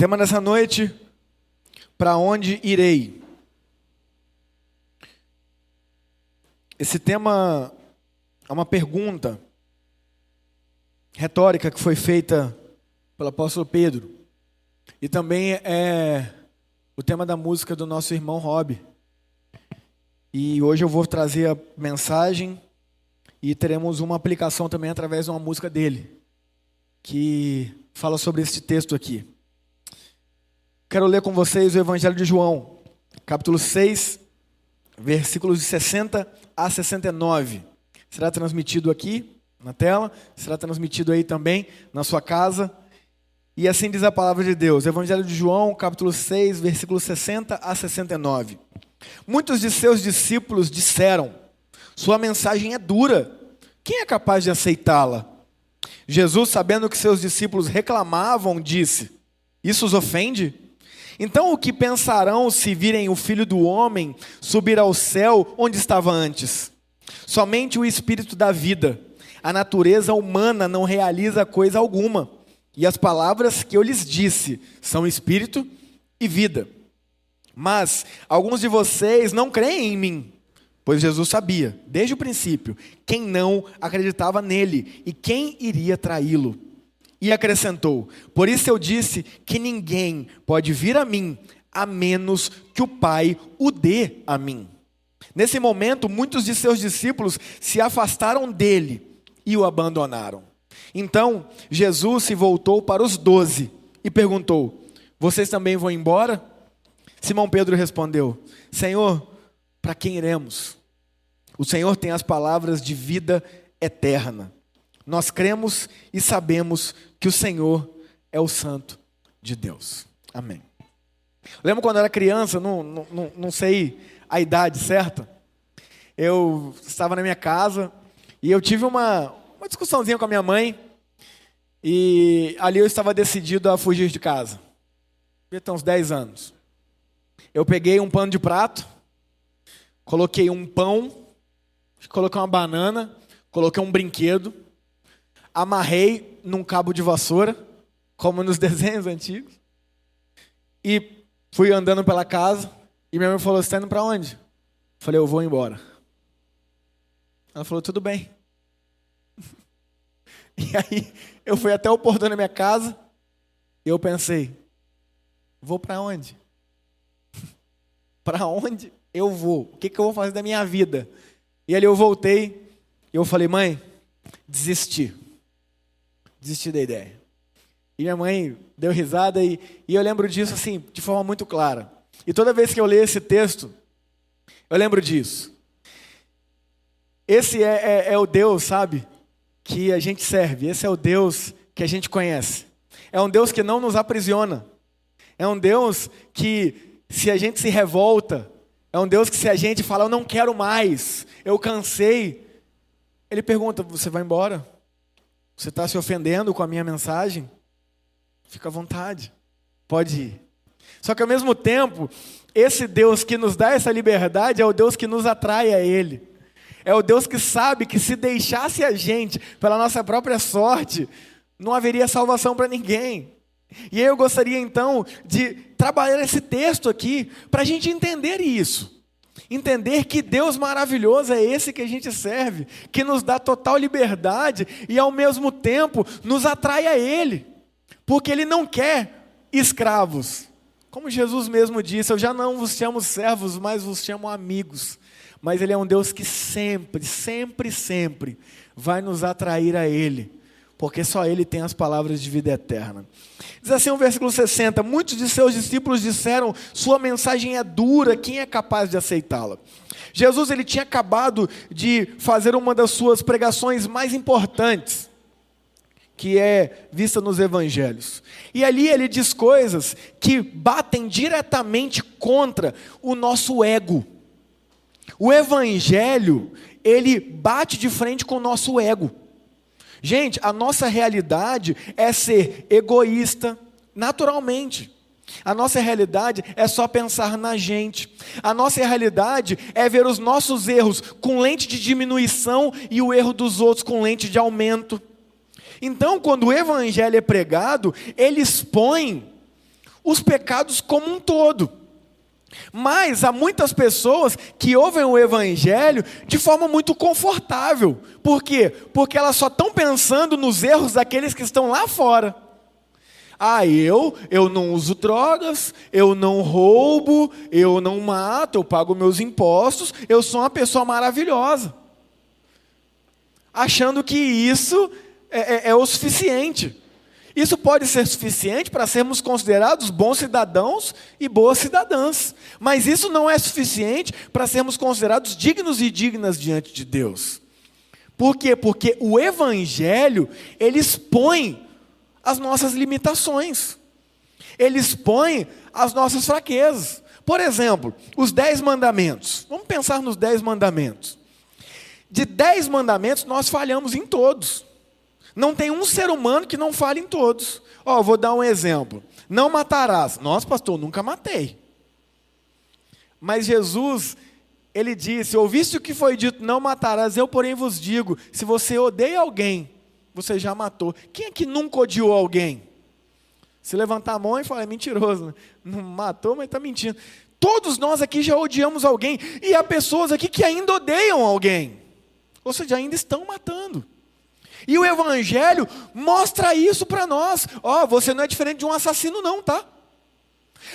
Tema nessa noite: Para onde irei? Esse tema é uma pergunta retórica que foi feita pelo apóstolo Pedro. E também é o tema da música do nosso irmão Rob. E hoje eu vou trazer a mensagem e teremos uma aplicação também através de uma música dele, que fala sobre este texto aqui. Quero ler com vocês o Evangelho de João, capítulo 6, versículos de 60 a 69. Será transmitido aqui na tela, será transmitido aí também na sua casa. E assim diz a palavra de Deus, Evangelho de João, capítulo 6, versículos 60 a 69. Muitos de seus discípulos disseram: Sua mensagem é dura, quem é capaz de aceitá-la? Jesus, sabendo que seus discípulos reclamavam, disse: Isso os ofende? Então o que pensarão se virem o filho do homem subir ao céu onde estava antes? Somente o espírito da vida. A natureza humana não realiza coisa alguma. E as palavras que eu lhes disse são espírito e vida. Mas alguns de vocês não creem em mim, pois Jesus sabia, desde o princípio, quem não acreditava nele e quem iria traí-lo. E acrescentou: Por isso eu disse que ninguém pode vir a mim a menos que o Pai o dê a mim. Nesse momento, muitos de seus discípulos se afastaram dele e o abandonaram. Então, Jesus se voltou para os doze e perguntou: Vocês também vão embora? Simão Pedro respondeu: Senhor, para quem iremos? O Senhor tem as palavras de vida eterna. Nós cremos e sabemos que o Senhor é o Santo de Deus. Amém. Lembro quando eu era criança, não, não, não sei a idade certa, eu estava na minha casa e eu tive uma, uma discussãozinha com a minha mãe e ali eu estava decidido a fugir de casa. Devia ter uns 10 anos. Eu peguei um pano de prato, coloquei um pão, coloquei uma banana, coloquei um brinquedo, amarrei num cabo de vassoura, como nos desenhos antigos, e fui andando pela casa, e minha mãe falou, você está indo para onde? Eu falei, eu vou embora. Ela falou, tudo bem. E aí, eu fui até o portão da minha casa, e eu pensei, vou para onde? para onde eu vou? O que, que eu vou fazer da minha vida? E ali eu voltei, e eu falei, mãe, desisti desisti da ideia. E minha mãe deu risada e, e eu lembro disso assim, de forma muito clara. E toda vez que eu leio esse texto, eu lembro disso. Esse é, é, é o Deus, sabe, que a gente serve. Esse é o Deus que a gente conhece. É um Deus que não nos aprisiona. É um Deus que, se a gente se revolta, é um Deus que, se a gente fala, eu não quero mais, eu cansei, Ele pergunta: Você vai embora? Você está se ofendendo com a minha mensagem? Fica à vontade, pode ir. Só que ao mesmo tempo, esse Deus que nos dá essa liberdade é o Deus que nos atrai a Ele. É o Deus que sabe que se deixasse a gente pela nossa própria sorte, não haveria salvação para ninguém. E eu gostaria então de trabalhar esse texto aqui para a gente entender isso. Entender que Deus maravilhoso é esse que a gente serve, que nos dá total liberdade e ao mesmo tempo nos atrai a Ele, porque Ele não quer escravos. Como Jesus mesmo disse: Eu já não vos chamo servos, mas vos chamo amigos. Mas Ele é um Deus que sempre, sempre, sempre vai nos atrair a Ele porque só ele tem as palavras de vida eterna. Diz assim o versículo 60: Muitos de seus discípulos disseram: Sua mensagem é dura, quem é capaz de aceitá-la? Jesus ele tinha acabado de fazer uma das suas pregações mais importantes, que é vista nos evangelhos. E ali ele diz coisas que batem diretamente contra o nosso ego. O evangelho, ele bate de frente com o nosso ego. Gente, a nossa realidade é ser egoísta, naturalmente. A nossa realidade é só pensar na gente. A nossa realidade é ver os nossos erros com lente de diminuição e o erro dos outros com lente de aumento. Então, quando o evangelho é pregado, ele expõe os pecados como um todo. Mas há muitas pessoas que ouvem o Evangelho de forma muito confortável. Por quê? Porque elas só estão pensando nos erros daqueles que estão lá fora. Ah, eu, eu não uso drogas, eu não roubo, eu não mato, eu pago meus impostos, eu sou uma pessoa maravilhosa. Achando que isso é, é, é o suficiente. Isso pode ser suficiente para sermos considerados bons cidadãos e boas cidadãs, mas isso não é suficiente para sermos considerados dignos e dignas diante de Deus. Por quê? Porque o evangelho, ele expõe as nossas limitações. Ele expõe as nossas fraquezas. Por exemplo, os dez mandamentos. Vamos pensar nos dez mandamentos. De dez mandamentos, nós falhamos em todos. Não tem um ser humano que não fale em todos. Ó, oh, vou dar um exemplo. Não matarás. Nossa, pastor, nunca matei. Mas Jesus, ele disse: Ouviste o que foi dito, não matarás. Eu, porém, vos digo: se você odeia alguém, você já matou. Quem é que nunca odiou alguém? Se levantar a mão e falar, é mentiroso. Né? Não matou, mas está mentindo. Todos nós aqui já odiamos alguém. E há pessoas aqui que ainda odeiam alguém. Ou seja, ainda estão matando. E o Evangelho mostra isso para nós. Ó, oh, você não é diferente de um assassino, não, tá?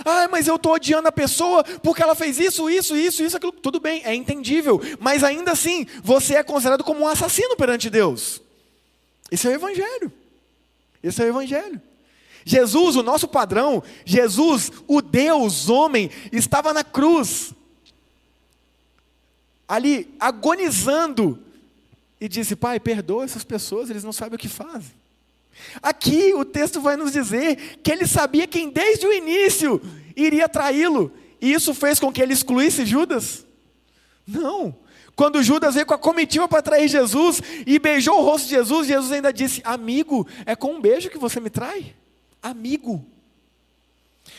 Ah, mas eu estou odiando a pessoa porque ela fez isso, isso, isso, isso, aquilo. Tudo bem, é entendível. Mas ainda assim, você é considerado como um assassino perante Deus. Esse é o Evangelho. Esse é o Evangelho. Jesus, o nosso padrão, Jesus, o Deus, homem, estava na cruz, ali agonizando, e disse: Pai, perdoa essas pessoas, eles não sabem o que fazem. Aqui o texto vai nos dizer que ele sabia quem desde o início iria traí-lo, e isso fez com que ele excluísse Judas? Não. Quando Judas veio com a comitiva para trair Jesus e beijou o rosto de Jesus, Jesus ainda disse: Amigo, é com um beijo que você me trai? Amigo.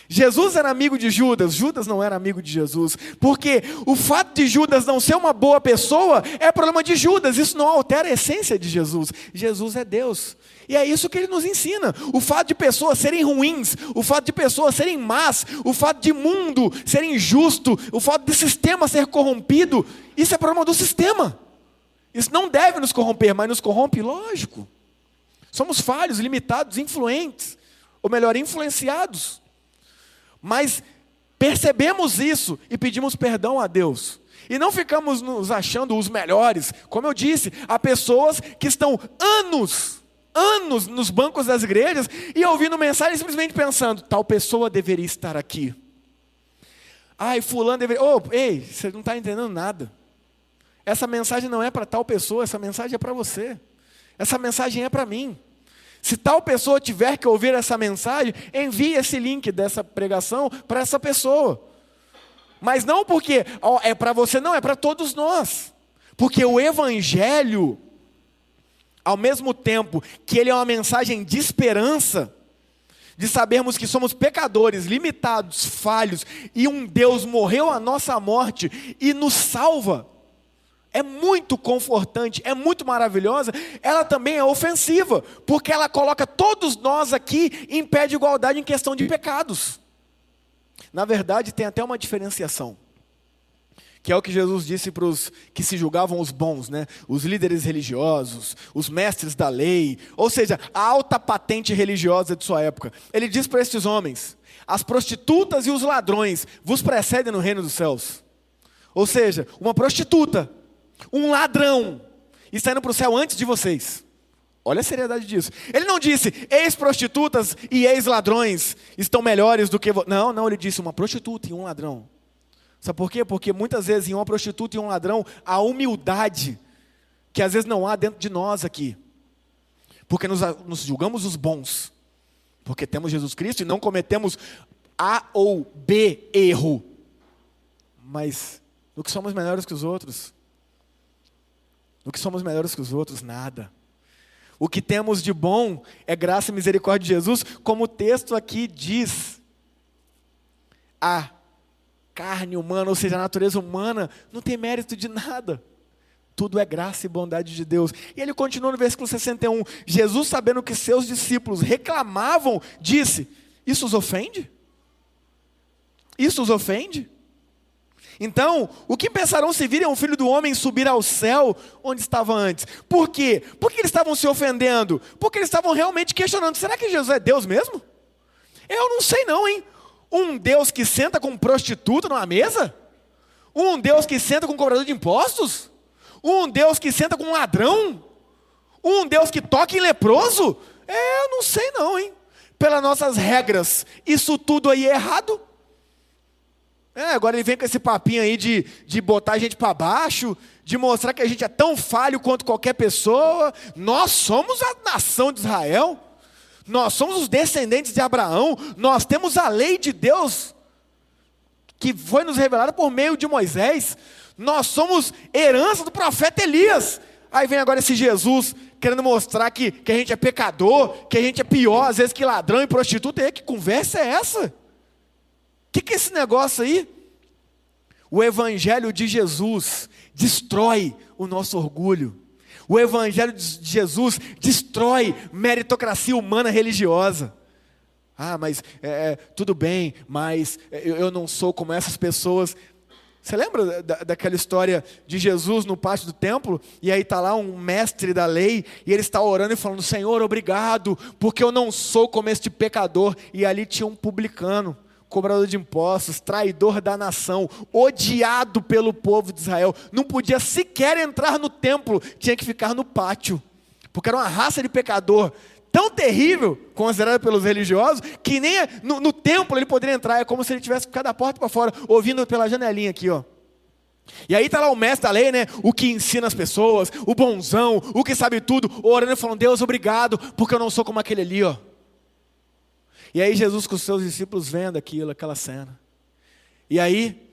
Jesus era amigo de Judas, Judas não era amigo de Jesus, porque o fato de Judas não ser uma boa pessoa é problema de Judas, isso não altera a essência de Jesus. Jesus é Deus, e é isso que ele nos ensina. O fato de pessoas serem ruins, o fato de pessoas serem más, o fato de mundo ser injusto, o fato de sistema ser corrompido, isso é problema do sistema. Isso não deve nos corromper, mas nos corrompe, lógico. Somos falhos, limitados, influentes, ou melhor, influenciados. Mas percebemos isso e pedimos perdão a Deus. E não ficamos nos achando os melhores. Como eu disse, há pessoas que estão anos, anos nos bancos das igrejas e ouvindo mensagem simplesmente pensando: tal pessoa deveria estar aqui. Ai, fulano deveria. Oh, ei, você não está entendendo nada. Essa mensagem não é para tal pessoa, essa mensagem é para você. Essa mensagem é para mim. Se tal pessoa tiver que ouvir essa mensagem, envie esse link dessa pregação para essa pessoa. Mas não porque ó, é para você, não, é para todos nós. Porque o Evangelho, ao mesmo tempo que ele é uma mensagem de esperança, de sabermos que somos pecadores, limitados, falhos, e um Deus morreu a nossa morte e nos salva é muito confortante, é muito maravilhosa, ela também é ofensiva, porque ela coloca todos nós aqui em pé de igualdade em questão de pecados. Na verdade, tem até uma diferenciação, que é o que Jesus disse para os que se julgavam os bons, né? os líderes religiosos, os mestres da lei, ou seja, a alta patente religiosa de sua época. Ele diz para estes homens: as prostitutas e os ladrões vos precedem no reino dos céus. Ou seja, uma prostituta um ladrão está indo para o céu antes de vocês. Olha a seriedade disso. Ele não disse, ex-prostitutas e ex-ladrões estão melhores do que. Vo... Não, não, ele disse uma prostituta e um ladrão. Sabe por quê? Porque muitas vezes em uma prostituta e um ladrão há humildade que às vezes não há dentro de nós aqui. Porque nos, nos julgamos os bons. Porque temos Jesus Cristo e não cometemos A ou B erro. Mas no que somos melhores que os outros. No que somos melhores que os outros, nada. O que temos de bom é graça e misericórdia de Jesus, como o texto aqui diz. A carne humana, ou seja, a natureza humana, não tem mérito de nada. Tudo é graça e bondade de Deus. E ele continua no versículo 61. Jesus, sabendo que seus discípulos reclamavam, disse: Isso os ofende? Isso os ofende? Então, o que pensarão se virem o filho do homem subir ao céu onde estava antes? Por quê? Porque eles estavam se ofendendo? Porque eles estavam realmente questionando: será que Jesus é Deus mesmo? Eu não sei, não, hein? Um Deus que senta com um prostituta numa mesa? Um Deus que senta com um cobrador de impostos? Um Deus que senta com um ladrão? Um Deus que toca em leproso? Eu não sei, não, hein? Pelas nossas regras, isso tudo aí é errado? É, agora ele vem com esse papinho aí de, de botar a gente para baixo, de mostrar que a gente é tão falho quanto qualquer pessoa. Nós somos a nação de Israel. Nós somos os descendentes de Abraão. Nós temos a lei de Deus que foi nos revelada por meio de Moisés. Nós somos herança do profeta Elias. Aí vem agora esse Jesus querendo mostrar que, que a gente é pecador, que a gente é pior, às vezes, que ladrão e prostituta. E que conversa é essa? Que, que é esse negócio aí? O Evangelho de Jesus destrói o nosso orgulho. O Evangelho de Jesus destrói meritocracia humana religiosa. Ah, mas é, é tudo bem, mas eu, eu, não sou como essas pessoas. Você lembra da, daquela história de Jesus no pátio do templo? E aí está lá um mestre da lei, e ele está orando e falando: Senhor, obrigado, porque eu não sou como este pecador. E ali tinha um publicano cobrador de impostos, traidor da nação, odiado pelo povo de Israel, não podia sequer entrar no templo, tinha que ficar no pátio, porque era uma raça de pecador tão terrível, considerada pelos religiosos, que nem no, no templo ele poderia entrar, é como se ele tivesse ficado da porta para fora, ouvindo pela janelinha aqui, ó. E aí está lá o mestre da lei, né? O que ensina as pessoas, o bonzão, o que sabe tudo, orando e falando, Deus, obrigado, porque eu não sou como aquele ali, ó. E aí Jesus com os seus discípulos vendo aquilo, aquela cena. E aí,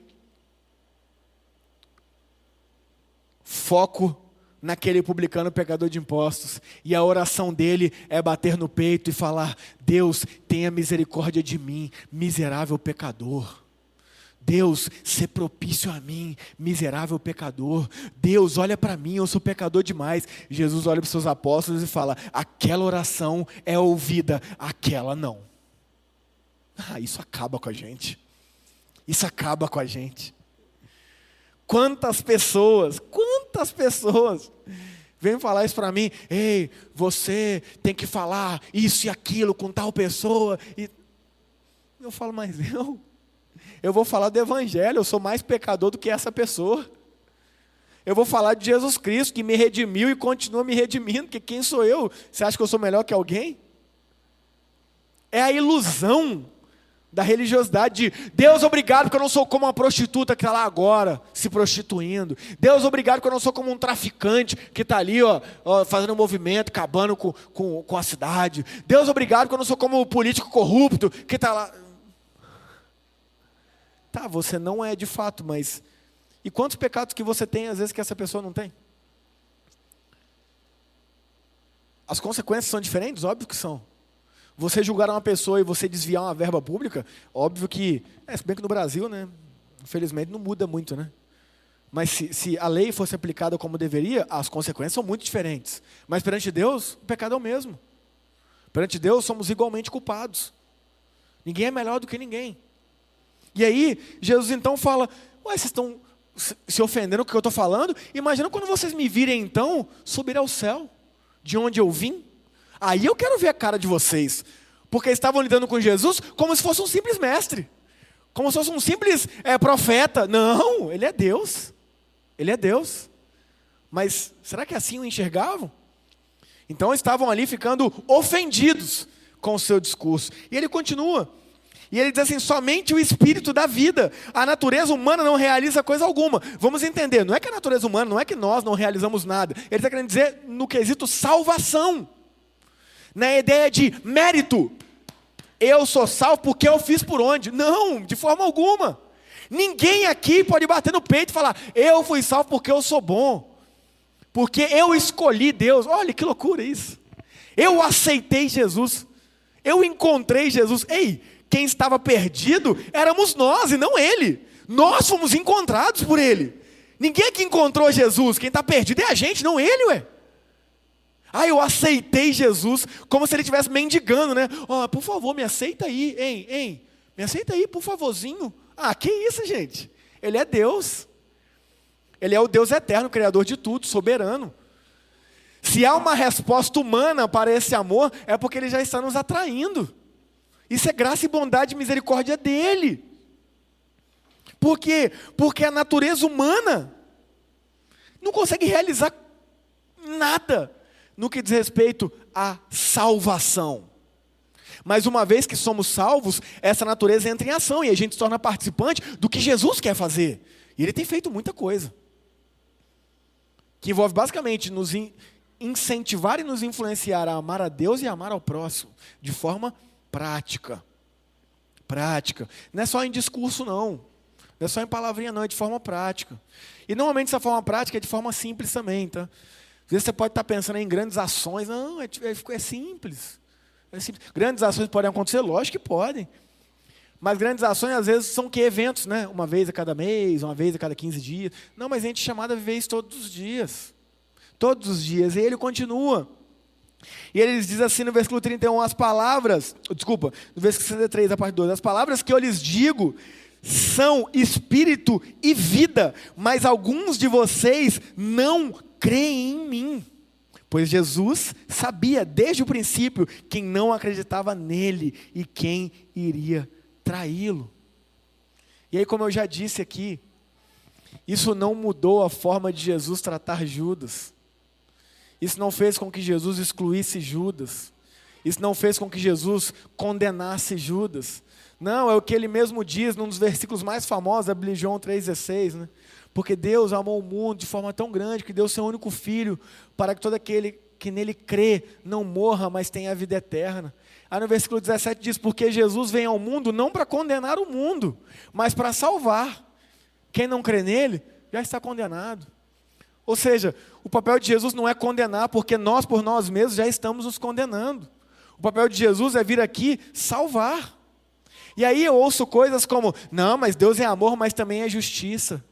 foco naquele publicano pecador de impostos. E a oração dele é bater no peito e falar: Deus, tenha misericórdia de mim, miserável pecador. Deus, ser propício a mim, miserável pecador. Deus, olha para mim, eu sou pecador demais. Jesus olha para os seus apóstolos e fala: aquela oração é ouvida, aquela não. Ah, isso acaba com a gente. Isso acaba com a gente. Quantas pessoas, quantas pessoas vêm falar isso para mim? Ei, você tem que falar isso e aquilo com tal pessoa. E eu falo, mas eu, eu vou falar do Evangelho, eu sou mais pecador do que essa pessoa. Eu vou falar de Jesus Cristo, que me redimiu e continua me redimindo, que quem sou eu? Você acha que eu sou melhor que alguém? É a ilusão da religiosidade de Deus obrigado porque eu não sou como uma prostituta que está lá agora se prostituindo. Deus obrigado porque eu não sou como um traficante que está ali ó, ó, fazendo um movimento, acabando com, com, com a cidade. Deus obrigado porque eu não sou como um político corrupto que está lá. Tá, você não é de fato, mas e quantos pecados que você tem às vezes que essa pessoa não tem? As consequências são diferentes? Óbvio que são. Você julgar uma pessoa e você desviar uma verba pública, óbvio que, é, se bem que no Brasil, né, infelizmente não muda muito, né? Mas se, se, a lei fosse aplicada como deveria, as consequências são muito diferentes. Mas perante Deus, o pecado é o mesmo. Perante Deus, somos igualmente culpados. Ninguém é melhor do que ninguém. E aí, Jesus então fala: Ué, vocês estão se ofendendo com o que eu estou falando? Imagina quando vocês me virem então subir ao céu, de onde eu vim. Aí eu quero ver a cara de vocês. Porque estavam lidando com Jesus como se fosse um simples mestre. Como se fosse um simples é, profeta. Não, ele é Deus. Ele é Deus. Mas será que assim o enxergavam? Então estavam ali ficando ofendidos com o seu discurso. E ele continua. E ele diz assim: somente o espírito da vida. A natureza humana não realiza coisa alguma. Vamos entender, não é que a natureza humana, não é que nós não realizamos nada. Ele está querendo dizer no quesito salvação na ideia de mérito. Eu sou salvo porque eu fiz por onde? Não, de forma alguma. Ninguém aqui pode bater no peito e falar: Eu fui salvo porque eu sou bom, porque eu escolhi Deus. Olha que loucura isso. Eu aceitei Jesus, eu encontrei Jesus. Ei, quem estava perdido éramos nós e não ele. Nós fomos encontrados por ele. Ninguém aqui encontrou Jesus. Quem está perdido é a gente, não ele, ué. Ah, eu aceitei Jesus, como se ele estivesse mendigando, né? Oh, por favor, me aceita aí, hein, hein? Me aceita aí, por favorzinho. Ah, que isso, gente? Ele é Deus. Ele é o Deus eterno, criador de tudo, soberano. Se há uma resposta humana para esse amor, é porque ele já está nos atraindo. Isso é graça e bondade e misericórdia dele. Por quê? Porque a natureza humana não consegue realizar nada no que diz respeito à salvação. Mas uma vez que somos salvos, essa natureza entra em ação e a gente se torna participante do que Jesus quer fazer. E ele tem feito muita coisa. Que envolve basicamente nos incentivar e nos influenciar a amar a Deus e a amar ao próximo, de forma prática. Prática. Não é só em discurso, não. Não é só em palavrinha, não, é de forma prática. E normalmente essa forma prática é de forma simples também, tá? Às vezes você pode estar pensando em grandes ações. Não, é, é, é simples. É simples. Grandes ações podem acontecer? Lógico que podem. Mas grandes ações, às vezes, são que eventos, né? Uma vez a cada mês, uma vez a cada 15 dias. Não, mas a gente é chamado a viver isso todos os dias. Todos os dias. E ele continua. E ele diz assim no versículo 31, as palavras, desculpa, no versículo 63, a parte 2, as palavras que eu lhes digo são espírito e vida, mas alguns de vocês não creem em mim. Pois Jesus sabia desde o princípio quem não acreditava nele e quem iria traí-lo. E aí, como eu já disse aqui, isso não mudou a forma de Jesus tratar Judas. Isso não fez com que Jesus excluísse Judas. Isso não fez com que Jesus condenasse Judas. Não, é o que ele mesmo diz num dos versículos mais famosos da Bíblia, João 3,16, né? Porque Deus amou o mundo de forma tão grande que deu seu único filho para que todo aquele que nele crê não morra, mas tenha a vida eterna. Aí no versículo 17 diz: Porque Jesus vem ao mundo não para condenar o mundo, mas para salvar. Quem não crê nele já está condenado. Ou seja, o papel de Jesus não é condenar, porque nós por nós mesmos já estamos nos condenando. O papel de Jesus é vir aqui salvar. E aí eu ouço coisas como: não, mas Deus é amor, mas também é justiça.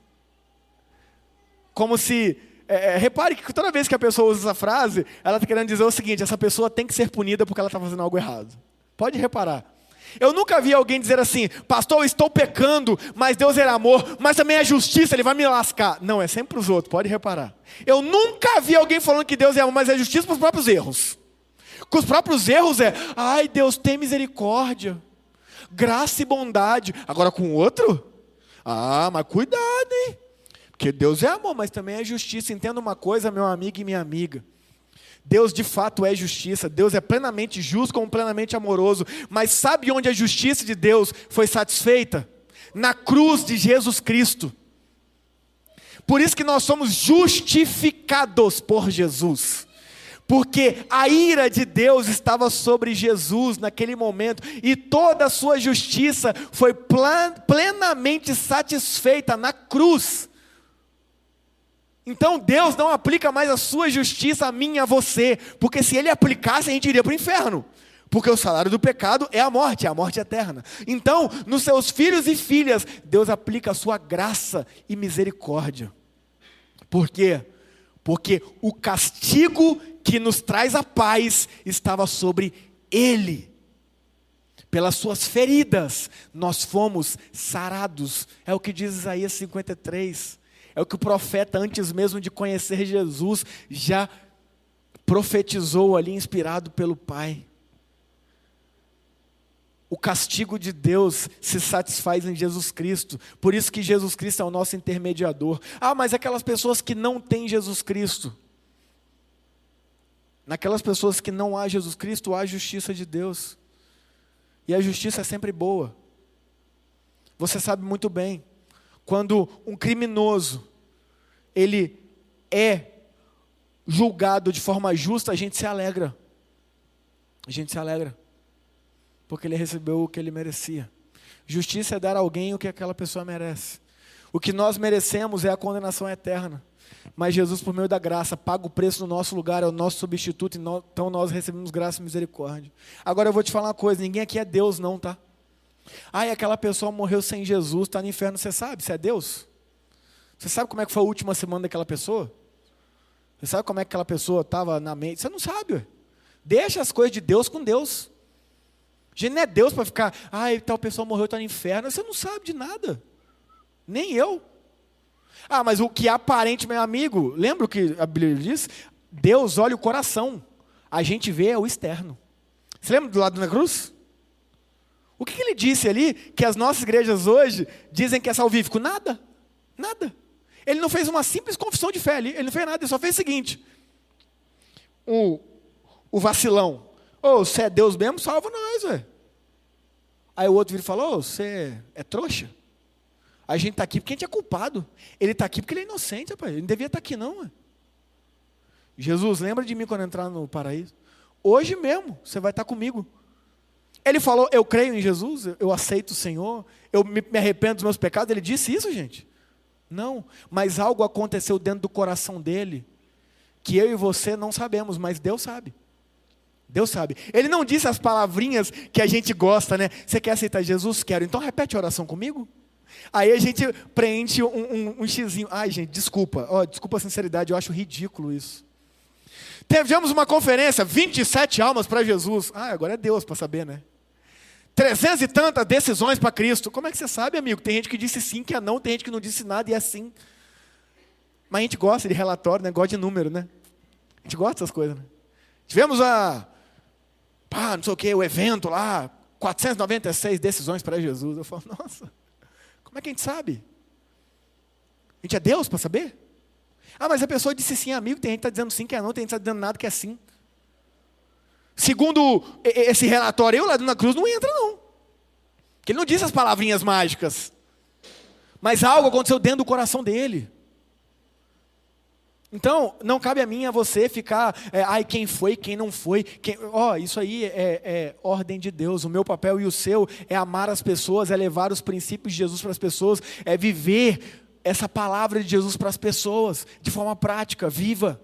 Como se. É, é, repare que toda vez que a pessoa usa essa frase, ela está querendo dizer o seguinte: essa pessoa tem que ser punida porque ela está fazendo algo errado. Pode reparar. Eu nunca vi alguém dizer assim, pastor, eu estou pecando, mas Deus é amor, mas também é justiça, Ele vai me lascar. Não, é sempre para os outros, pode reparar. Eu nunca vi alguém falando que Deus é amor, mas é justiça para os próprios erros. Com os próprios erros é, ai, Deus tem misericórdia, graça e bondade. Agora com o outro, ah, mas cuidado, hein? Porque Deus é amor, mas também é justiça. Entenda uma coisa, meu amigo e minha amiga. Deus de fato é justiça, Deus é plenamente justo como plenamente amoroso, mas sabe onde a justiça de Deus foi satisfeita? Na cruz de Jesus Cristo. Por isso que nós somos justificados por Jesus. Porque a ira de Deus estava sobre Jesus naquele momento, e toda a sua justiça foi plenamente satisfeita na cruz. Então Deus não aplica mais a sua justiça a mim a você, porque se ele aplicasse, a gente iria para o inferno. Porque o salário do pecado é a morte, é a morte eterna. Então, nos seus filhos e filhas, Deus aplica a sua graça e misericórdia. Por quê? Porque o castigo que nos traz a paz estava sobre ele. Pelas suas feridas nós fomos sarados. É o que diz Isaías 53. É o que o profeta, antes mesmo de conhecer Jesus, já profetizou ali, inspirado pelo Pai. O castigo de Deus se satisfaz em Jesus Cristo. Por isso que Jesus Cristo é o nosso intermediador. Ah, mas aquelas pessoas que não têm Jesus Cristo. Naquelas pessoas que não há Jesus Cristo, há justiça de Deus. E a justiça é sempre boa. Você sabe muito bem. Quando um criminoso ele é julgado de forma justa, a gente se alegra. A gente se alegra. Porque ele recebeu o que ele merecia. Justiça é dar a alguém o que aquela pessoa merece. O que nós merecemos é a condenação eterna. Mas Jesus, por meio da graça, paga o preço no nosso lugar, é o nosso substituto, então nós recebemos graça e misericórdia. Agora eu vou te falar uma coisa: ninguém aqui é Deus, não, tá? Ah, e aquela pessoa morreu sem Jesus, está no inferno, você sabe, se é Deus? Você sabe como é que foi a última semana daquela pessoa? Você sabe como é que aquela pessoa estava na mente? Você não sabe. Deixa as coisas de Deus com Deus. A gente não é Deus para ficar, ai, tal pessoa morreu, está no inferno. Você não sabe de nada. Nem eu. Ah, mas o que é aparente, meu amigo, lembra o que a Bíblia diz? Deus olha o coração. A gente vê o externo. Você lembra do lado da cruz? O que, que ele disse ali que as nossas igrejas hoje dizem que é salvífico? Nada. Nada. Ele não fez uma simples confissão de fé ali. Ele não fez nada. Ele só fez o seguinte: o, o vacilão. Ô, oh, você é Deus mesmo? Salva nós, velho. Aí o outro vira e falou: oh, você é trouxa? A gente está aqui porque a gente é culpado. Ele está aqui porque ele é inocente, rapaz. Ele não devia estar tá aqui, não. Véio. Jesus, lembra de mim quando entrar no paraíso? Hoje mesmo, você vai estar tá comigo. Ele falou: Eu creio em Jesus, eu aceito o Senhor, eu me, arrependo dos meus pecados. Ele disse isso, gente? Não, mas algo aconteceu dentro do coração dele que eu e você não sabemos, mas Deus sabe. Deus sabe. Ele não disse as palavrinhas que a gente gosta, né? Você quer aceitar Jesus? Quero. Então repete a oração comigo. Aí a gente preenche um, um, um xizinho. Ai, gente, desculpa. Oh, desculpa a sinceridade, eu acho ridículo isso. Tivemos uma conferência, 27 almas para Jesus. Ah, agora é Deus para saber, né? 300 e tantas decisões para Cristo. Como é que você sabe, amigo? Tem gente que disse sim, que é não, tem gente que não disse nada e é sim. Mas a gente gosta de relatório, né? gosta de número, né? A gente gosta dessas coisas, né? Tivemos a, pá, não sei o que, o evento lá, 496 decisões para Jesus. Eu falo, nossa, como é que a gente sabe? A gente é Deus para saber? Ah, mas a pessoa disse sim, amigo, tem gente que está dizendo sim que é não, tem gente que está dizendo nada que é sim. Segundo esse relatório, eu lá na cruz não entra, não. Porque ele não disse as palavrinhas mágicas. Mas algo aconteceu dentro do coração dele. Então, não cabe a mim, a você ficar, é, ai, quem foi, quem não foi. Quem... Oh, isso aí é, é, ordem de Deus. O meu papel e o seu é amar as pessoas, é levar os princípios de Jesus para as pessoas, é viver essa palavra de Jesus para as pessoas, de forma prática, viva.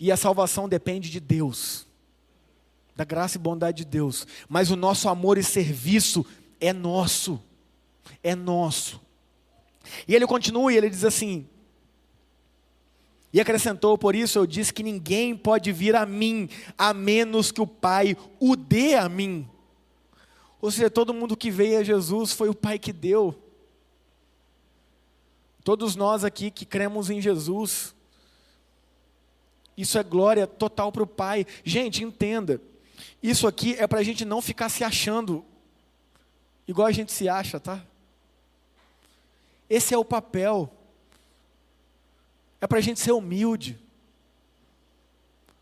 E a salvação depende de Deus, da graça e bondade de Deus. Mas o nosso amor e serviço é nosso, é nosso. E ele continua e ele diz assim: e acrescentou: Por isso eu disse que ninguém pode vir a mim, a menos que o Pai o dê a mim. Ou seja, todo mundo que veio a Jesus foi o Pai que deu. Todos nós aqui que cremos em Jesus, isso é glória total para o Pai. Gente, entenda, isso aqui é para a gente não ficar se achando igual a gente se acha, tá? Esse é o papel é para a gente ser humilde.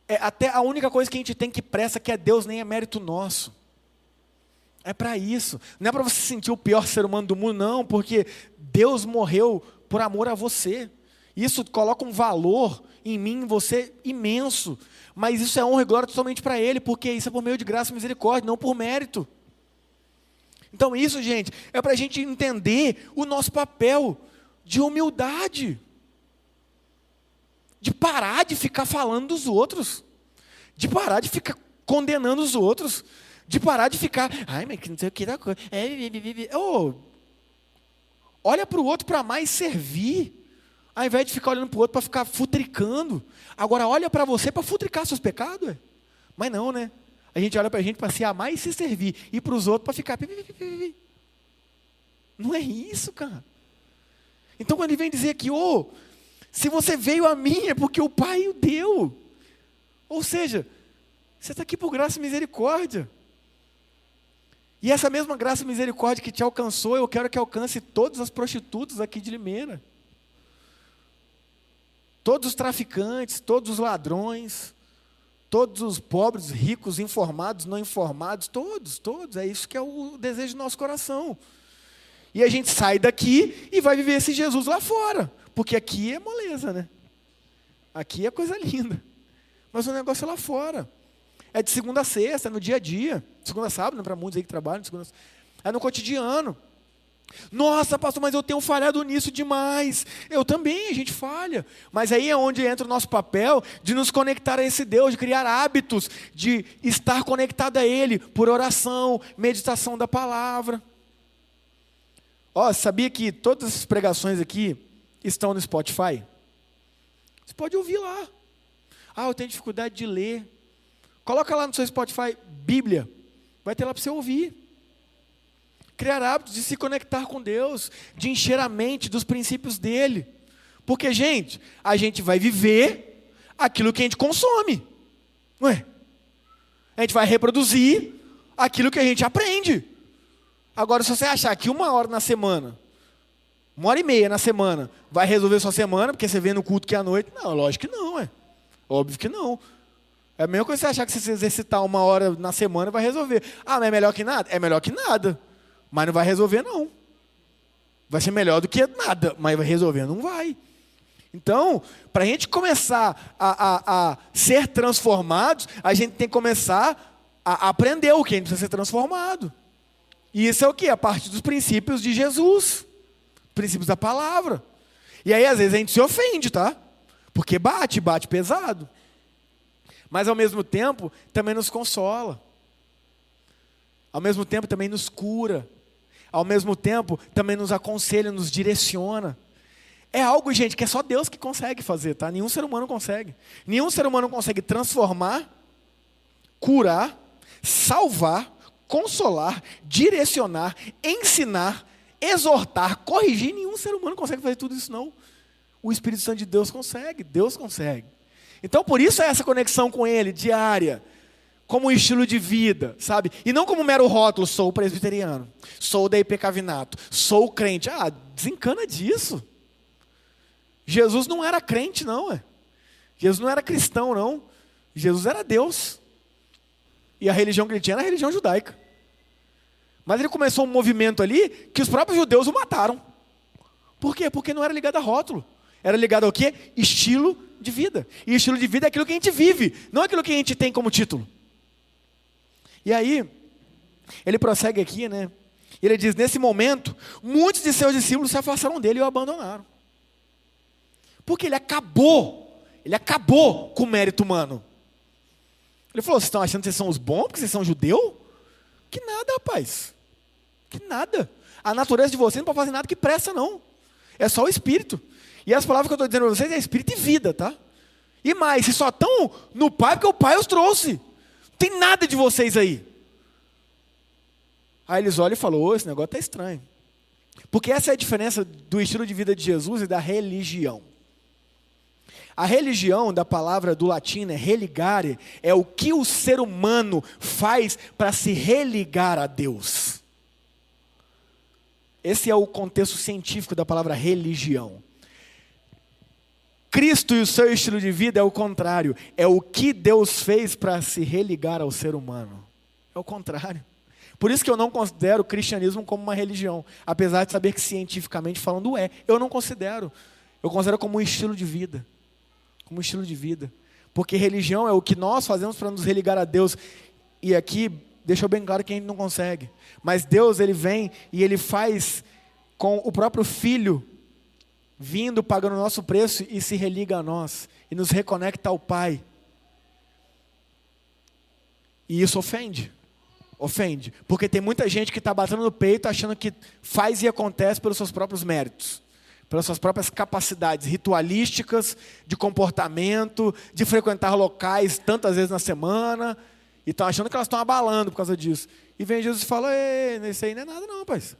É até a única coisa que a gente tem que pressa que é Deus, nem é mérito nosso. É para isso. Não é para você sentir o pior ser humano do mundo, não, porque Deus morreu por amor a você. Isso coloca um valor em mim, em você, imenso. Mas isso é honra e glória totalmente para Ele, porque isso é por meio de graça e misericórdia, não por mérito. Então, isso, gente, é para a gente entender o nosso papel de humildade de parar de ficar falando dos outros, de parar de ficar condenando os outros, de parar de ficar, ai, mas que não sei o que da coisa. É, oh, olha para o outro para mais servir, ao invés de ficar olhando para o outro para ficar futricando. Agora olha para você para futricar seus pecados. Mas não, né? A gente olha para a gente para se amar e se servir, e para os outros para ficar. Não é isso, cara. Então quando ele vem dizer aqui, ô, oh, se você veio a mim, é porque o Pai o deu. Ou seja, você está aqui por graça e misericórdia. E essa mesma graça e misericórdia que te alcançou, eu quero que alcance todas as prostitutas aqui de Limeira. Todos os traficantes, todos os ladrões, todos os pobres, ricos, informados, não informados, todos, todos. É isso que é o desejo do nosso coração. E a gente sai daqui e vai viver esse Jesus lá fora. Porque aqui é moleza, né? Aqui é coisa linda. Mas o negócio é lá fora. É de segunda a sexta, é no dia a dia. Segunda a sábado, né, para muitos aí que trabalham. Segunda... É no cotidiano. Nossa, pastor, mas eu tenho falhado nisso demais. Eu também, a gente falha. Mas aí é onde entra o nosso papel de nos conectar a esse Deus, de criar hábitos, de estar conectado a Ele por oração, meditação da palavra. Ó, sabia que todas as pregações aqui, estão no Spotify? Você pode ouvir lá. Ah, eu tenho dificuldade de ler. Coloca lá no seu Spotify Bíblia. Vai ter lá para você ouvir. Criar hábitos de se conectar com Deus, de encher a mente dos princípios dele. Porque, gente, a gente vai viver aquilo que a gente consome. Não é? A gente vai reproduzir aquilo que a gente aprende. Agora, se você achar que uma hora na semana, uma hora e meia na semana, vai resolver sua semana, porque você vê no culto que é à noite, não, lógico que não, é. Óbvio que não. É a mesma coisa você achar que se você exercitar uma hora na semana vai resolver. Ah, mas é melhor que nada? É melhor que nada. Mas não vai resolver, não. Vai ser melhor do que nada, mas vai resolver, não vai. Então, para a gente começar a, a, a, ser transformados, a gente tem que começar a aprender o que a gente precisa ser transformado. E isso é o que? A parte dos princípios de Jesus, princípios da palavra. E aí, às vezes, a gente se ofende, tá? Porque bate, bate pesado mas ao mesmo tempo também nos consola. Ao mesmo tempo também nos cura. Ao mesmo tempo também nos aconselha, nos direciona. É algo, gente, que é só Deus que consegue fazer, tá? Nenhum ser humano consegue. Nenhum ser humano consegue transformar, curar, salvar, consolar, direcionar, ensinar, exortar, corrigir. Nenhum ser humano consegue fazer tudo isso, não. O Espírito Santo de Deus consegue, Deus consegue. Então, por isso é essa conexão com Ele diária, como um estilo de vida, sabe? E não como um mero rótulo, sou presbiteriano, sou da IP Cavinato, sou crente. Ah, desencana disso. Jesus não era crente, não, é. Jesus não era cristão, não. Jesus era Deus. E a religião que ele tinha era a religião judaica. Mas ele começou um movimento ali que os próprios judeus o mataram. Por quê? Porque não era ligado a rótulo. Era ligado ao quê? Estilo de vida. E estilo de vida é aquilo que a gente vive, não aquilo que a gente tem como título. E aí, ele prossegue aqui, né? Ele diz: nesse momento, muitos de seus discípulos se afastaram dele e o abandonaram. Porque ele acabou, ele acabou com o mérito humano. Ele falou: vocês estão achando que vocês são os bons porque vocês são judeu? Que nada, rapaz. Que nada. A natureza de vocês não pode fazer nada que presta, não. É só o espírito. E as palavras que eu estou dizendo para vocês é espírito e vida, tá? E mais, se só estão no Pai, porque o Pai os trouxe. Tem nada de vocês aí. Aí eles olham e falam, oh, esse negócio está estranho. Porque essa é a diferença do estilo de vida de Jesus e da religião. A religião, da palavra do latim, é religare, é o que o ser humano faz para se religar a Deus. Esse é o contexto científico da palavra religião. Cristo e o seu estilo de vida é o contrário. É o que Deus fez para se religar ao ser humano. É o contrário. Por isso que eu não considero o cristianismo como uma religião. Apesar de saber que cientificamente falando é. Eu não considero. Eu considero como um estilo de vida. Como um estilo de vida. Porque religião é o que nós fazemos para nos religar a Deus. E aqui deixou bem claro que a gente não consegue. Mas Deus, ele vem e ele faz com o próprio filho vindo, pagando o nosso preço e se religa a nós e nos reconecta ao Pai. E isso ofende. Ofende. Porque tem muita gente que está batendo no peito achando que faz e acontece pelos seus próprios méritos, pelas suas próprias capacidades ritualísticas, de comportamento, de frequentar locais tantas vezes na semana, e estão achando que elas estão abalando por causa disso. E vem Jesus e fala: isso aí não é nada, não, rapaz.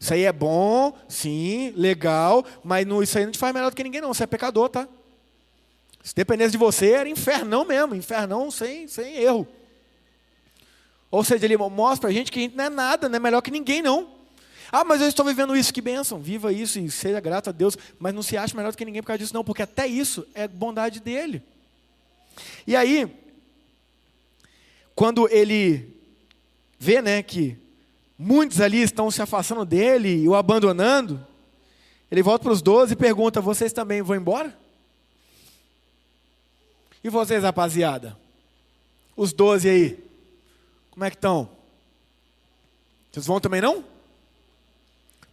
Isso aí é bom, sim, legal, mas não, isso aí não te faz melhor do que ninguém, não. Você é pecador, tá? Se dependesse de você, era infernão mesmo, infernão sem, sem erro. Ou seja, ele mostra para a gente que a gente não é nada, não é melhor que ninguém, não. Ah, mas eu estou vivendo isso, que bênção. Viva isso e seja grato a Deus, mas não se acha melhor do que ninguém por causa disso, não, porque até isso é bondade dele. E aí, quando ele vê né, que muitos ali estão se afastando dele e o abandonando, ele volta para os doze e pergunta: Vocês também vão embora? E vocês, rapaziada? Os doze aí, como é que estão? Vocês vão também não?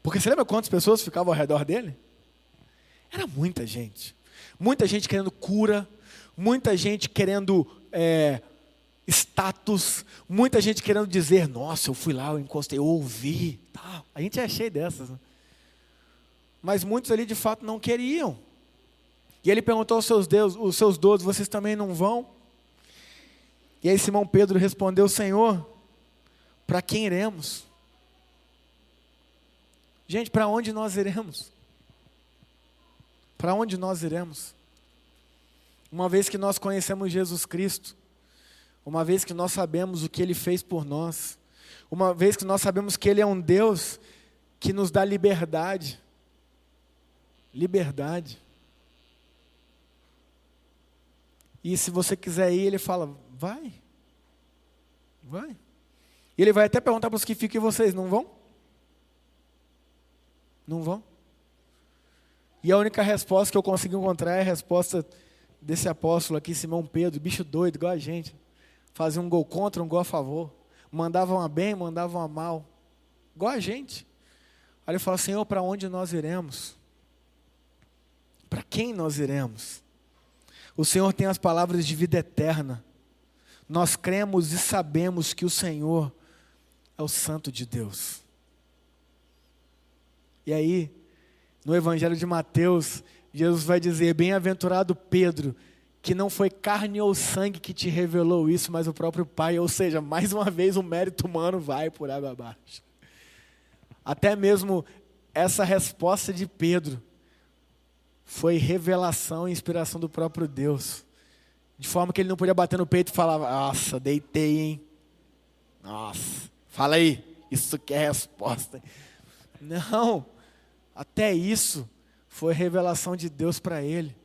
Porque você lembra quantas pessoas ficavam ao redor dele? Era muita gente. Muita gente querendo cura, muita gente querendo é, status, muita gente querendo dizer, nossa, eu fui lá, eu encostei, eu ouvi. Tá. A gente é cheio dessas. Né? Mas muitos ali de fato não queriam. E ele perguntou aos seus deus, os seus doze, vocês também não vão? E aí Simão Pedro respondeu, Senhor, Para quem iremos? Gente, para onde nós iremos? Para onde nós iremos? Uma vez que nós conhecemos Jesus Cristo, uma vez que nós sabemos o que Ele fez por nós, uma vez que nós sabemos que Ele é um Deus que nos dá liberdade. Liberdade. E se você quiser ir, Ele fala: vai. Vai. E Ele vai até perguntar para os que ficam e vocês não vão? Não vão? E a única resposta que eu consigo encontrar é a resposta desse apóstolo aqui, Simão Pedro, bicho doido, igual a gente. Fazia um gol contra, um gol a favor. Mandavam a bem, mandavam a mal. Igual a gente. Aí ele fala, Senhor, para onde nós iremos? Para quem nós iremos? O Senhor tem as palavras de vida eterna. Nós cremos e sabemos que o Senhor é o Santo de Deus. E aí, no Evangelho de Mateus, Jesus vai dizer: Bem-aventurado Pedro, que não foi carne ou sangue que te revelou isso, mas o próprio Pai. Ou seja, mais uma vez o mérito humano vai por água abaixo. Até mesmo essa resposta de Pedro foi revelação e inspiração do próprio Deus. De forma que ele não podia bater no peito e falar: Nossa, deitei, hein? Nossa, fala aí, isso que é resposta. Não. Até isso foi revelação de Deus para ele.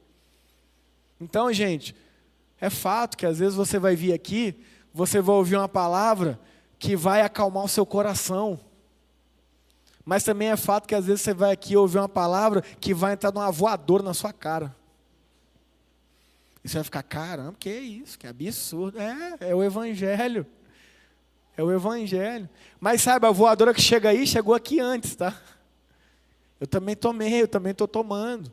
Então, gente, é fato que às vezes você vai vir aqui, você vai ouvir uma palavra que vai acalmar o seu coração. Mas também é fato que às vezes você vai aqui ouvir uma palavra que vai entrar numa voadora na sua cara. E você vai ficar, caramba, que isso? Que absurdo. É, é o Evangelho. É o Evangelho. Mas sabe, a voadora que chega aí, chegou aqui antes, tá? Eu também tomei, eu também estou tomando.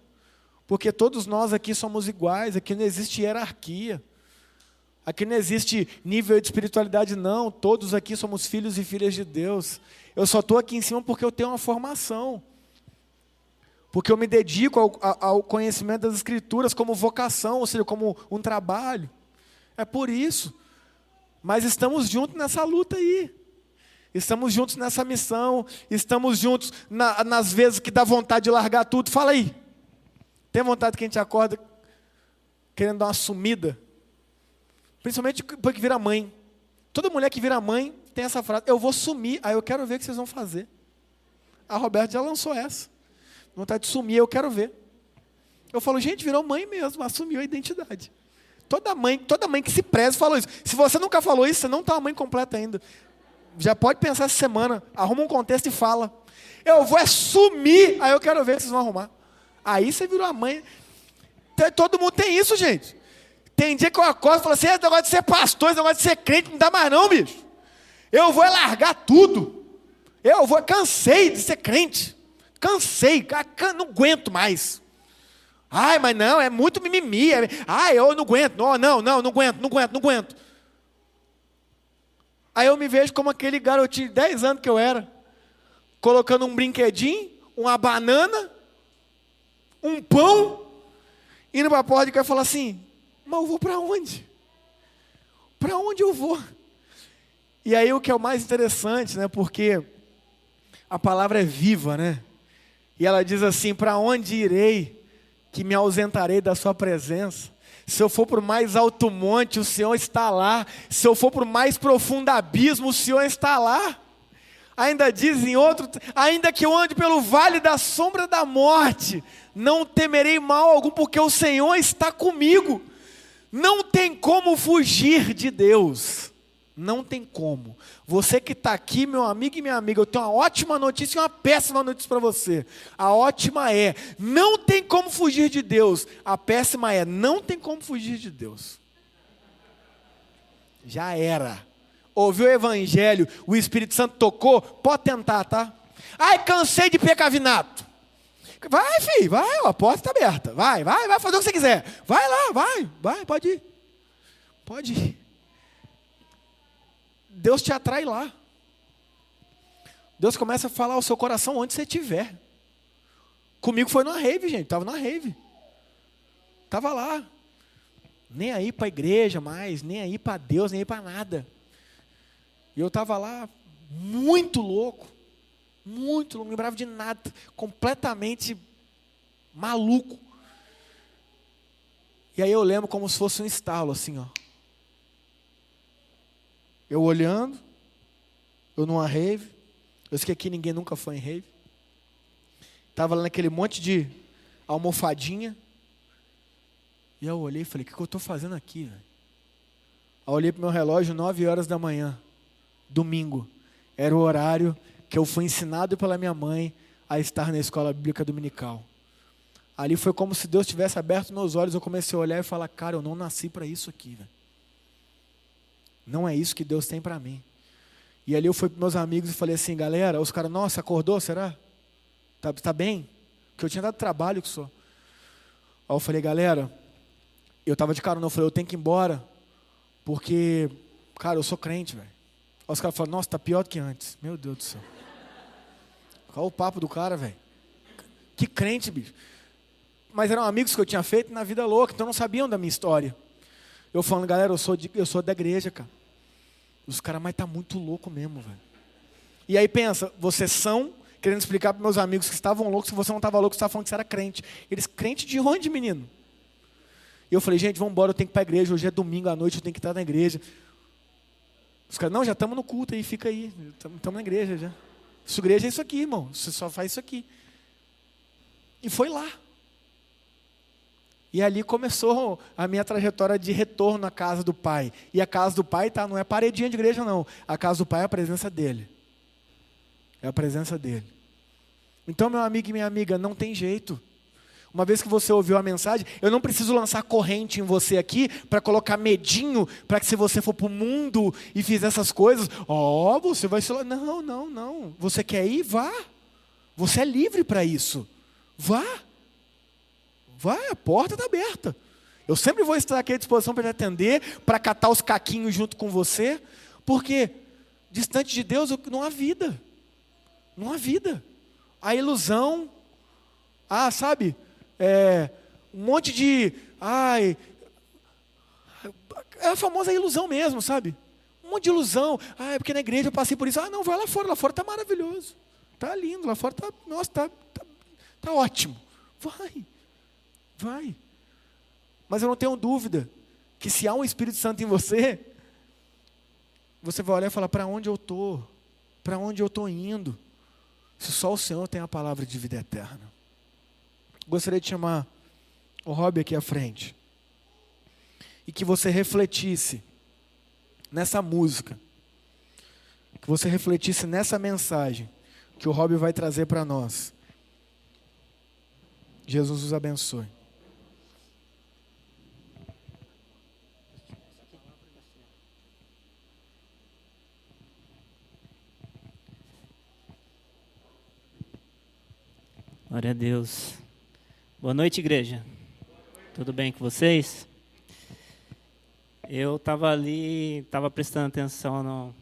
Porque todos nós aqui somos iguais, aqui não existe hierarquia. Aqui não existe nível de espiritualidade, não. Todos aqui somos filhos e filhas de Deus. Eu só estou aqui em cima porque eu tenho uma formação. Porque eu me dedico ao, ao conhecimento das Escrituras como vocação, ou seja, como um trabalho. É por isso. Mas estamos juntos nessa luta aí. Estamos juntos nessa missão, estamos juntos na, nas vezes que dá vontade de largar tudo. Fala aí. Tem vontade que a gente acorda querendo dar uma sumida? Principalmente depois que vira mãe. Toda mulher que vira mãe tem essa frase: Eu vou sumir, aí eu quero ver o que vocês vão fazer. A Roberta já lançou essa. Vontade de sumir, eu quero ver. Eu falo, gente, virou mãe mesmo, assumiu a identidade. Toda mãe, toda mãe que se preza falou isso. Se você nunca falou isso, você não está uma mãe completa ainda já pode pensar essa semana, arruma um contexto e fala. Eu vou assumir, aí eu quero ver se vocês vão arrumar. Aí você virou a mãe. Todo mundo tem isso, gente. Tem dia que eu acordo e falo assim: esse negócio de ser pastor, esse negócio de ser crente, não dá mais não, bicho. Eu vou largar tudo. Eu vou, cansei de ser crente. Cansei, não aguento mais. Ai, mas não, é muito mimimi. É, ai, eu não aguento. Não, não, não, não aguento, não aguento, não aguento. Aí eu me vejo como aquele garotinho de 10 anos que eu era, colocando um brinquedinho, uma banana, um pão, indo para a porta e quer falar assim: Mas eu vou para onde? Para onde eu vou? E aí o que é o mais interessante, né? Porque a palavra é viva, né? E ela diz assim: Para onde irei que me ausentarei da sua presença? Se eu for para o mais alto monte, o Senhor está lá. Se eu for para o mais profundo abismo, o Senhor está lá. Ainda diz em outro, ainda que eu ande pelo vale da sombra da morte, não temerei mal algum, porque o Senhor está comigo. Não tem como fugir de Deus. Não tem como. Você que está aqui, meu amigo e minha amiga, eu tenho uma ótima notícia e uma péssima notícia para você. A ótima é: não tem como fugir de Deus. A péssima é: não tem como fugir de Deus. Já era. Ouviu o evangelho, o Espírito Santo tocou, pode tentar, tá? Ai, cansei de pecavinato. Vai, filho, vai, a porta está aberta. Vai, vai, vai fazer o que você quiser. Vai lá, vai, vai, pode ir. Pode ir. Deus te atrai lá. Deus começa a falar ao seu coração onde você estiver. Comigo foi numa rave, gente. Estava na rave. Estava lá. Nem aí para a igreja mais, nem aí para Deus, nem aí para nada. E eu estava lá, muito louco. Muito louco, não lembrava de nada, completamente maluco. E aí eu lembro como se fosse um estalo, assim, ó. Eu olhando, eu numa rave, eu sei que aqui ninguém nunca foi em rave. Tava lá naquele monte de almofadinha. E eu olhei e falei, o que, que eu estou fazendo aqui? Eu olhei para o meu relógio, 9 horas da manhã, domingo. Era o horário que eu fui ensinado pela minha mãe a estar na escola bíblica dominical. Ali foi como se Deus tivesse aberto meus olhos, eu comecei a olhar e falar, cara, eu não nasci para isso aqui, velho. Não é isso que Deus tem para mim. E ali eu fui para meus amigos e falei assim, galera, os caras, nossa, acordou, será? Tá, tá bem? Porque eu tinha dado trabalho que sou. Aí eu falei, galera, eu estava de carona, eu falei, eu tenho que ir embora, porque, cara, eu sou crente, velho. Aí os caras falaram, nossa, tá pior do que antes. Meu Deus do céu. Qual o papo do cara, velho? Que crente, bicho. Mas eram amigos que eu tinha feito na vida louca, então não sabiam da minha história. Eu falando, galera, eu sou, de, eu sou da igreja, cara. Os caras, mas tá muito louco mesmo, velho. E aí pensa, vocês são querendo explicar para meus amigos que estavam loucos, se você não estava louco, você estava falando que você era crente. Eles, crente de onde, menino? E eu falei, gente, vamos embora, eu tenho que ir para a igreja, hoje é domingo à noite, eu tenho que estar na igreja. Os caras, não, já estamos no culto aí, fica aí, estamos na igreja já. Sua igreja é isso aqui, irmão, você só faz isso aqui. E foi lá. E ali começou a minha trajetória de retorno à casa do Pai. E a casa do Pai tá, não é paredinha de igreja, não. A casa do Pai é a presença dele. É a presença dele. Então, meu amigo e minha amiga, não tem jeito. Uma vez que você ouviu a mensagem, eu não preciso lançar corrente em você aqui para colocar medinho para que se você for para o mundo e fizer essas coisas, ó, oh, você vai se. Não, não, não. Você quer ir? Vá. Você é livre para isso. Vá. Vai, a porta está aberta. Eu sempre vou estar aqui à disposição para te atender, para catar os caquinhos junto com você, porque distante de Deus não há vida. Não há vida. A ilusão, ah, sabe, é, um monte de. Ai, é a famosa ilusão mesmo, sabe? Um monte de ilusão. Ah, é porque na igreja eu passei por isso. Ah, não, vai lá fora, lá fora está maravilhoso. Está lindo, lá fora está. Nossa, está tá, tá ótimo. Vai, vai. Mas eu não tenho dúvida que se há um Espírito Santo em você, você vai olhar e falar: para onde eu estou? Para onde eu estou indo? Se só o Senhor tem a palavra de vida eterna. Gostaria de chamar o Rob aqui à frente. E que você refletisse nessa música. Que você refletisse nessa mensagem que o Rob vai trazer para nós. Jesus os abençoe. Glória a Deus. Boa noite, igreja. Tudo bem com vocês? Eu estava ali, estava prestando atenção no,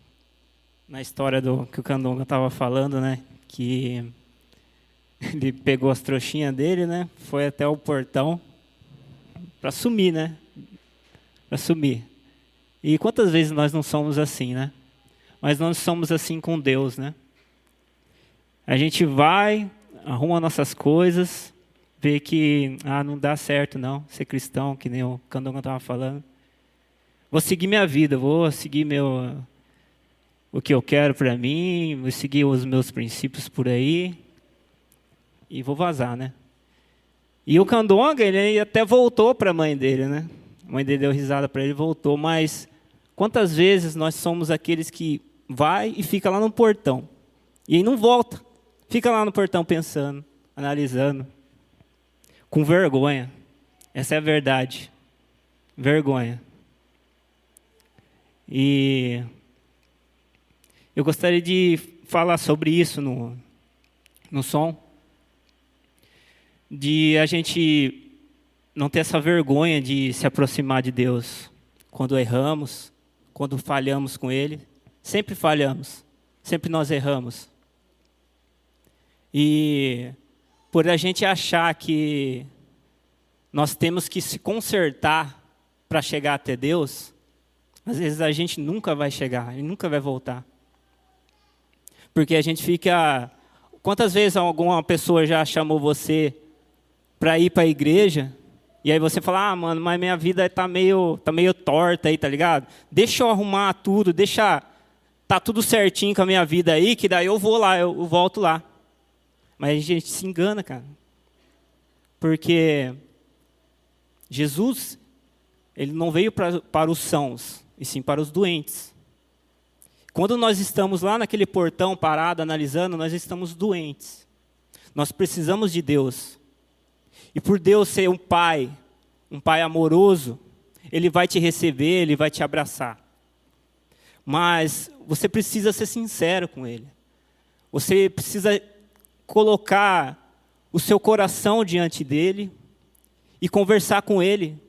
na história do que o Candonga estava falando, né? Que ele pegou as trouxinhas dele, né? Foi até o portão para sumir, né? Para sumir. E quantas vezes nós não somos assim, né? Mas nós somos assim com Deus, né? A gente vai, arruma nossas coisas, vê que ah, não dá certo não ser cristão, que nem o Candonga estava falando. Vou seguir minha vida, vou seguir meu o que eu quero para mim, vou seguir os meus princípios por aí e vou vazar, né? E o Candonga, ele até voltou para a mãe dele, né? A mãe dele deu risada para ele, voltou, mas quantas vezes nós somos aqueles que vai e fica lá no portão e aí não volta, fica lá no portão pensando, analisando, com vergonha. Essa é a verdade. Vergonha. E eu gostaria de falar sobre isso no, no som. De a gente não ter essa vergonha de se aproximar de Deus quando erramos, quando falhamos com Ele. Sempre falhamos, sempre nós erramos. E por a gente achar que nós temos que se consertar para chegar até Deus, às vezes a gente nunca vai chegar, e nunca vai voltar. Porque a gente fica. Quantas vezes alguma pessoa já chamou você para ir para a igreja e aí você fala, ah, mano, mas minha vida tá meio, tá meio torta aí, tá ligado? Deixa eu arrumar tudo, deixa tá tudo certinho com a minha vida aí, que daí eu vou lá, eu volto lá. Mas a gente se engana, cara. Porque Jesus, ele não veio pra, para os sãos, e sim para os doentes. Quando nós estamos lá naquele portão parado, analisando, nós estamos doentes. Nós precisamos de Deus. E por Deus ser um pai, um pai amoroso, ele vai te receber, ele vai te abraçar. Mas você precisa ser sincero com ele. Você precisa colocar o seu coração diante dele e conversar com ele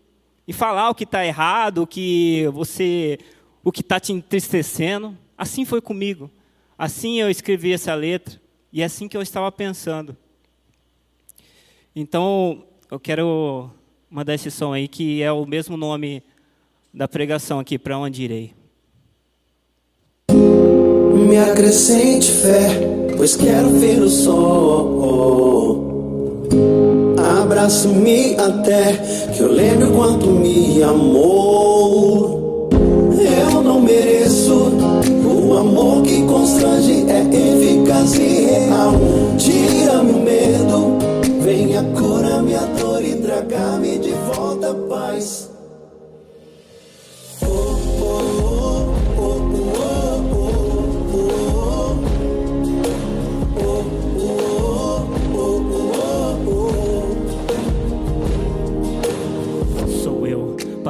e falar o que está errado, o que você, o que está te entristecendo. Assim foi comigo. Assim eu escrevi essa letra e é assim que eu estava pensando. Então, eu quero mandar esse som aí, que é o mesmo nome da pregação aqui, para onde irei. Me acrescente fé, pois quero ver o sol. Abraço-me até que eu lembre o quanto me amou. Eu não mereço o amor que constrange, é eficaz e real. Tira-me o medo Venha curar minha dor e traga-me de volta a paz.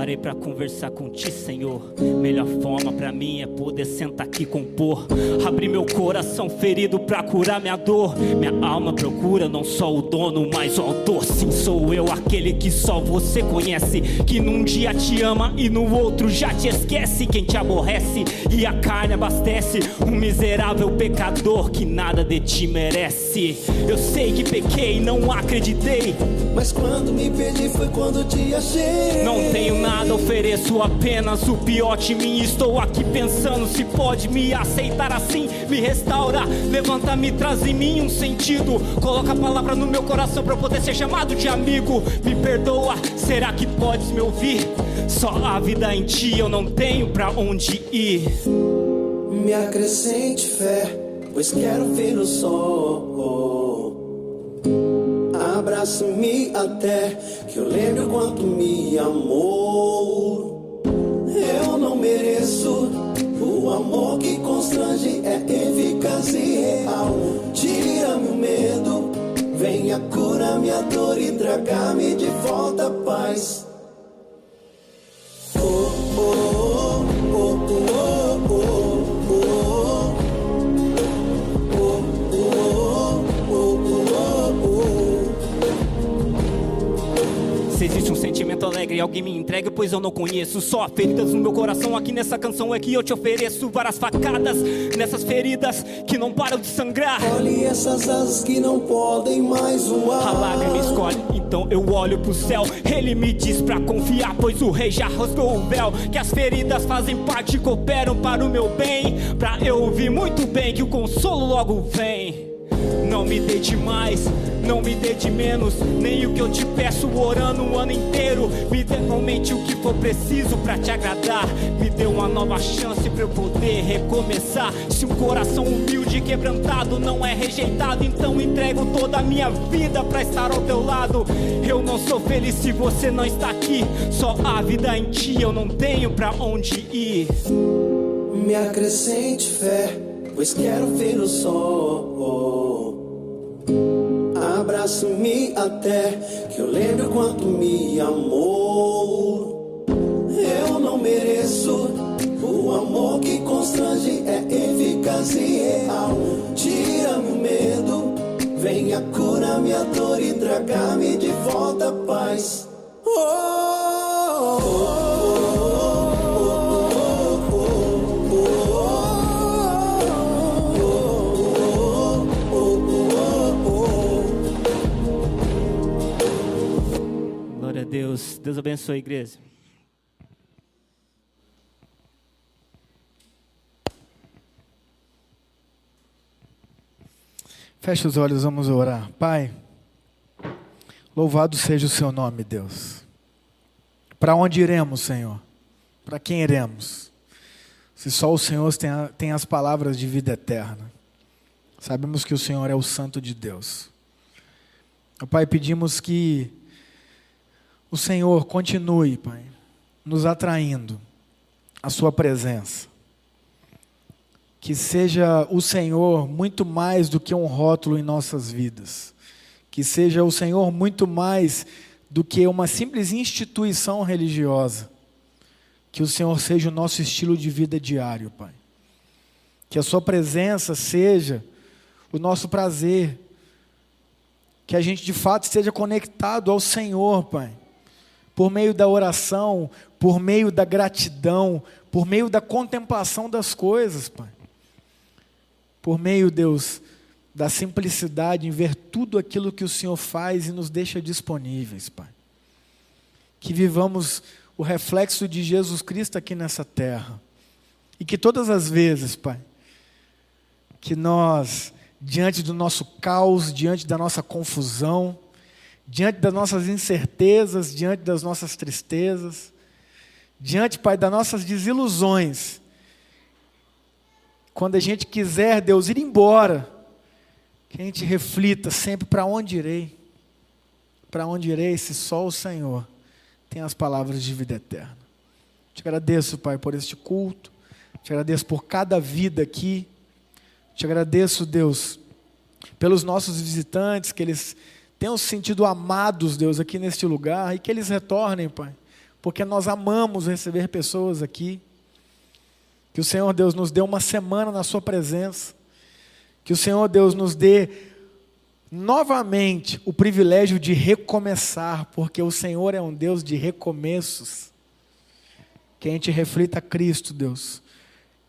Parei para conversar com ti, Senhor. Melhor forma para mim é poder sentar aqui e compor. Abrir meu coração ferido para curar minha dor. Minha alma procura não só o dono, mas o autor. Sim, sou eu aquele que só você conhece. Que num dia te ama e no outro já te esquece. Quem te aborrece e a carne abastece. Um miserável pecador que nada de ti merece. Eu sei que pequei, não acreditei. Mas quando me perdi foi quando te achei. Não tenho nada, ofereço apenas o pior de mim. Estou aqui pensando se pode me aceitar assim, me restaura, levanta, me traz em mim um sentido. Coloca a palavra no meu coração para poder ser chamado de amigo. Me perdoa, será que podes me ouvir? Só a vida em ti eu não tenho para onde ir. Me acrescente fé, pois quero ver o sol. Abraça-me até que eu lembre o quanto me amou. Eu não mereço o amor que constrange, é eficaz e real. Tira-me o medo, venha curar minha dor e traga-me de volta a paz. Sentimento alegre, alguém me entregue, pois eu não conheço. Só feridas no meu coração, aqui nessa canção é que eu te ofereço várias facadas nessas feridas que não param de sangrar. Olhe essas asas que não podem mais voar. A lágrima escolhe, então eu olho pro céu. Ele me diz pra confiar, pois o rei já rasgou o véu. Que as feridas fazem parte, cooperam para o meu bem. Pra eu ouvir muito bem que o consolo logo vem. Não me dê de mais, não me dê de menos, nem o que eu te peço orando o ano inteiro. Me dê realmente o que for preciso para te agradar. Me dê uma nova chance para eu poder recomeçar. Se um coração humilde e quebrantado não é rejeitado, então entrego toda a minha vida para estar ao teu lado. Eu não sou feliz se você não está aqui. Só a vida em ti, eu não tenho para onde ir. Me acrescente fé, pois quero ver o sol. Abraço-me até que eu lembre o quanto me amou. Eu não mereço o amor que constrange, é eficaz e real. Tira-me o medo, venha curar minha dor e traga-me de volta a paz. Oh, oh, Glória Deus. Deus abençoe a igreja. Feche os olhos, vamos orar. Pai, louvado seja o seu nome, Deus. Para onde iremos, Senhor? Para quem iremos? Se só o Senhor tem, tem as palavras de vida eterna. Sabemos que o Senhor é o Santo de Deus. Pai, pedimos que o Senhor continue, Pai, nos atraindo a Sua presença. Que seja o Senhor muito mais do que um rótulo em nossas vidas. Que seja o Senhor muito mais do que uma simples instituição religiosa. Que o Senhor seja o nosso estilo de vida diário, Pai. Que a Sua presença seja o nosso prazer. Que a gente de fato esteja conectado ao Senhor, Pai. Por meio da oração, por meio da gratidão, por meio da contemplação das coisas, Pai. Por meio, Deus, da simplicidade em ver tudo aquilo que o Senhor faz e nos deixa disponíveis, Pai. Que vivamos o reflexo de Jesus Cristo aqui nessa terra. E que todas as vezes, Pai, que nós diante do nosso caos, diante da nossa confusão, diante das nossas incertezas, diante das nossas tristezas, diante, Pai, das nossas desilusões. Quando a gente quiser, Deus, ir embora, que a gente reflita sempre para onde irei. Para onde irei se só o Senhor tem as palavras de vida eterna. Te agradeço, Pai, por este culto. Te agradeço por cada vida aqui. Te agradeço, Deus, pelos nossos visitantes, que eles tenham se sentido amados, Deus, aqui neste lugar e que eles retornem, Pai, porque nós amamos receber pessoas aqui. Que o Senhor Deus nos dê uma semana na Sua presença. Que o Senhor Deus nos dê novamente o privilégio de recomeçar, porque o Senhor é um Deus de recomeços. Que a gente reflita Cristo, Deus.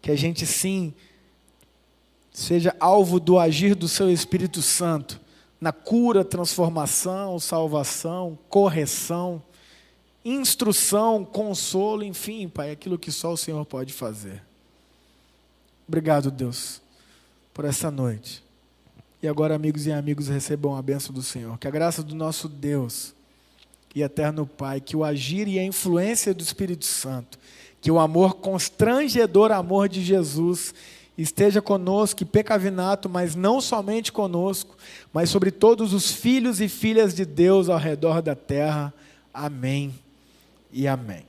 Que a gente sim seja alvo do agir do seu Espírito Santo na cura, transformação, salvação, correção, instrução, consolo, enfim, Pai, aquilo que só o Senhor pode fazer. Obrigado, Deus, por essa noite. E agora, amigos e amigos, recebam a bênção do Senhor. Que a graça do nosso Deus e eterno Pai, que o agir e a influência do Espírito Santo, que o amor constrangedor amor de Jesus esteja conosco, pecavinato, mas não somente conosco, mas sobre todos os filhos e filhas de Deus ao redor da terra. Amém e amém.